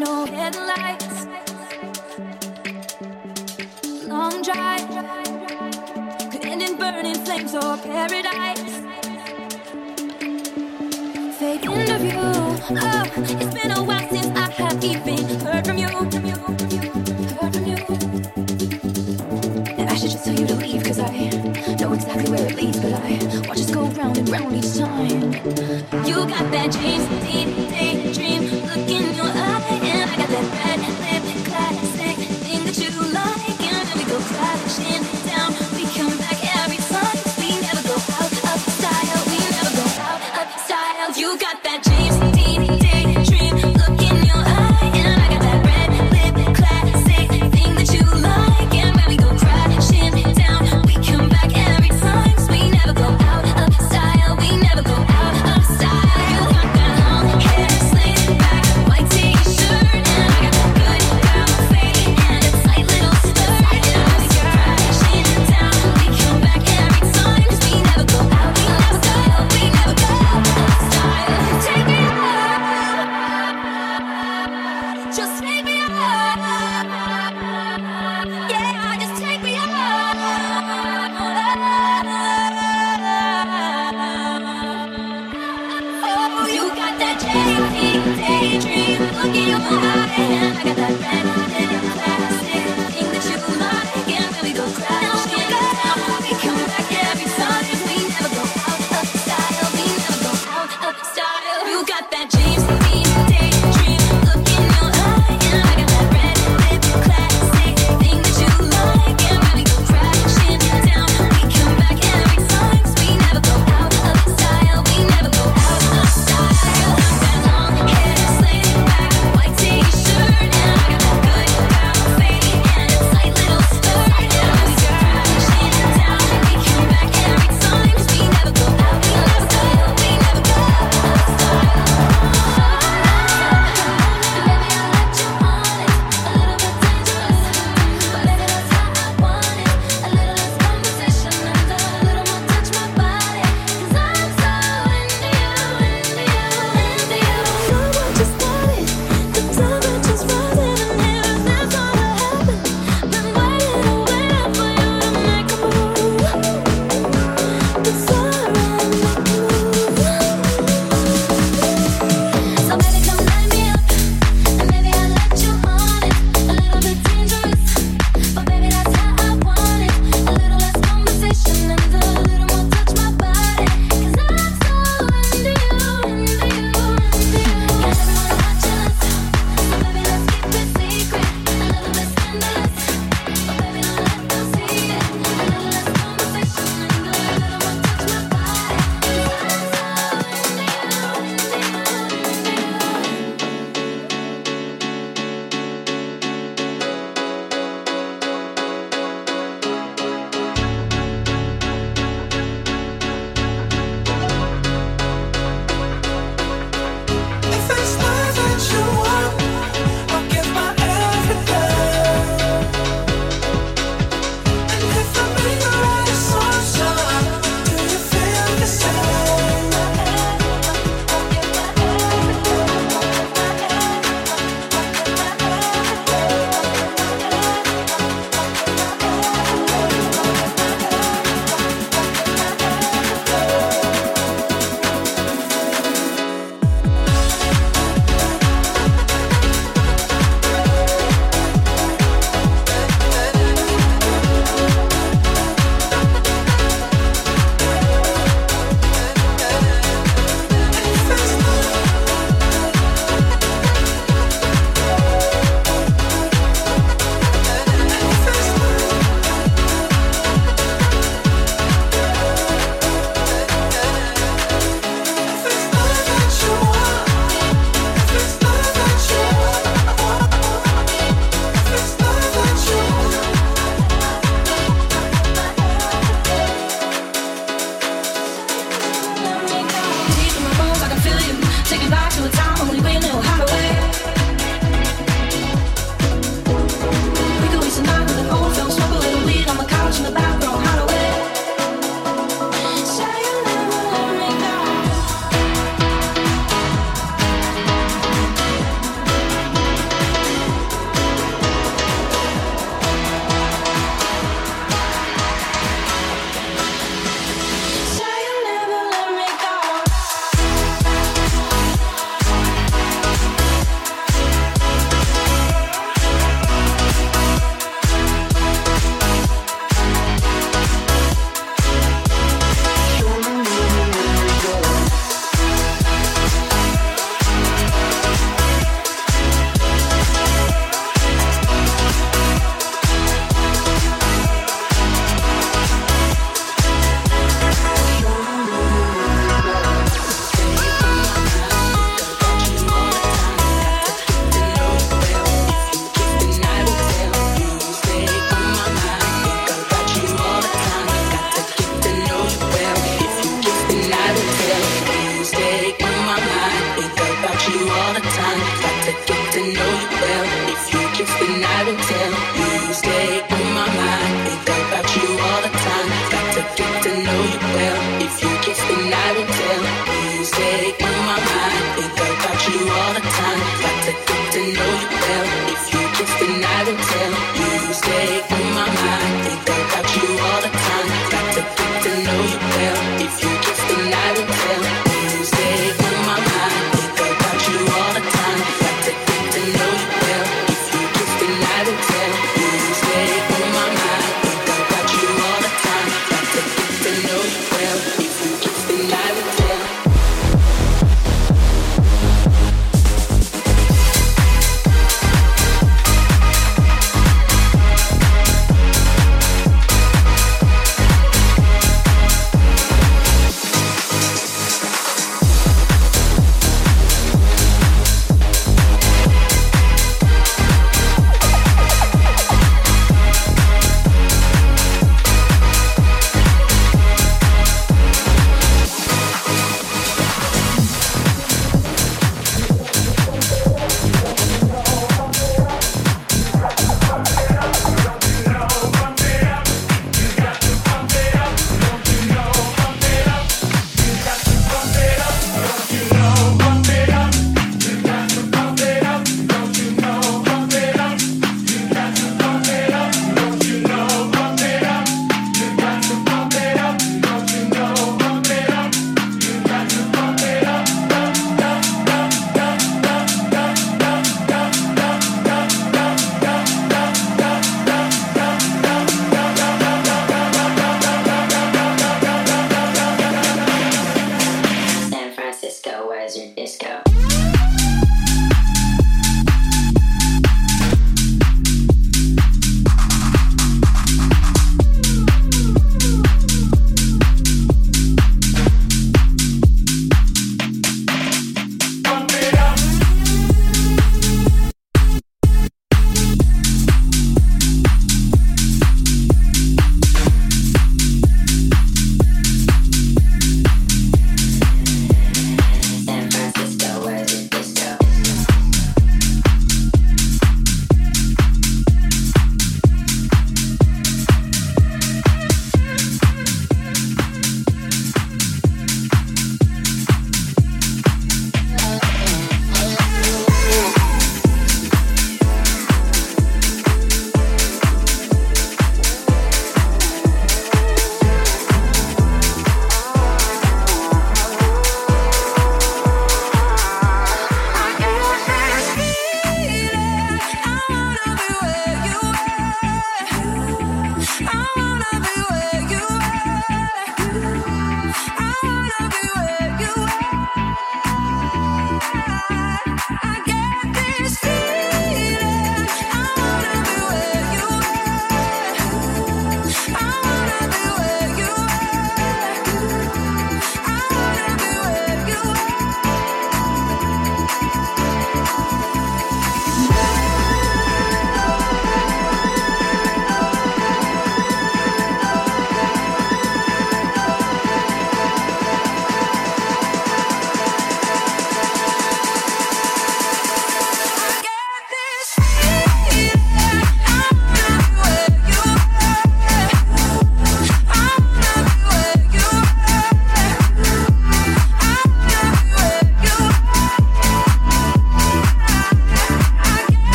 no headlights. Long drive could end in burning flames or paradise. Fake interview. Oh, it's been a while since I have even heard from you. From you, from you, I should just tell you to leave, I know exactly where it leads, but I watch us go round and round each time. You got that James Dean.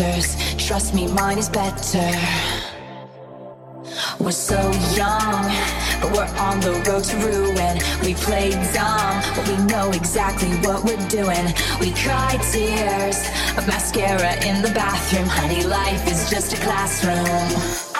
Letters. Trust me, mine is better. We're so young, but we're on the road to ruin. We play dumb, but we know exactly what we're doing. We cry tears of mascara in the bathroom. Honey, life is just a classroom.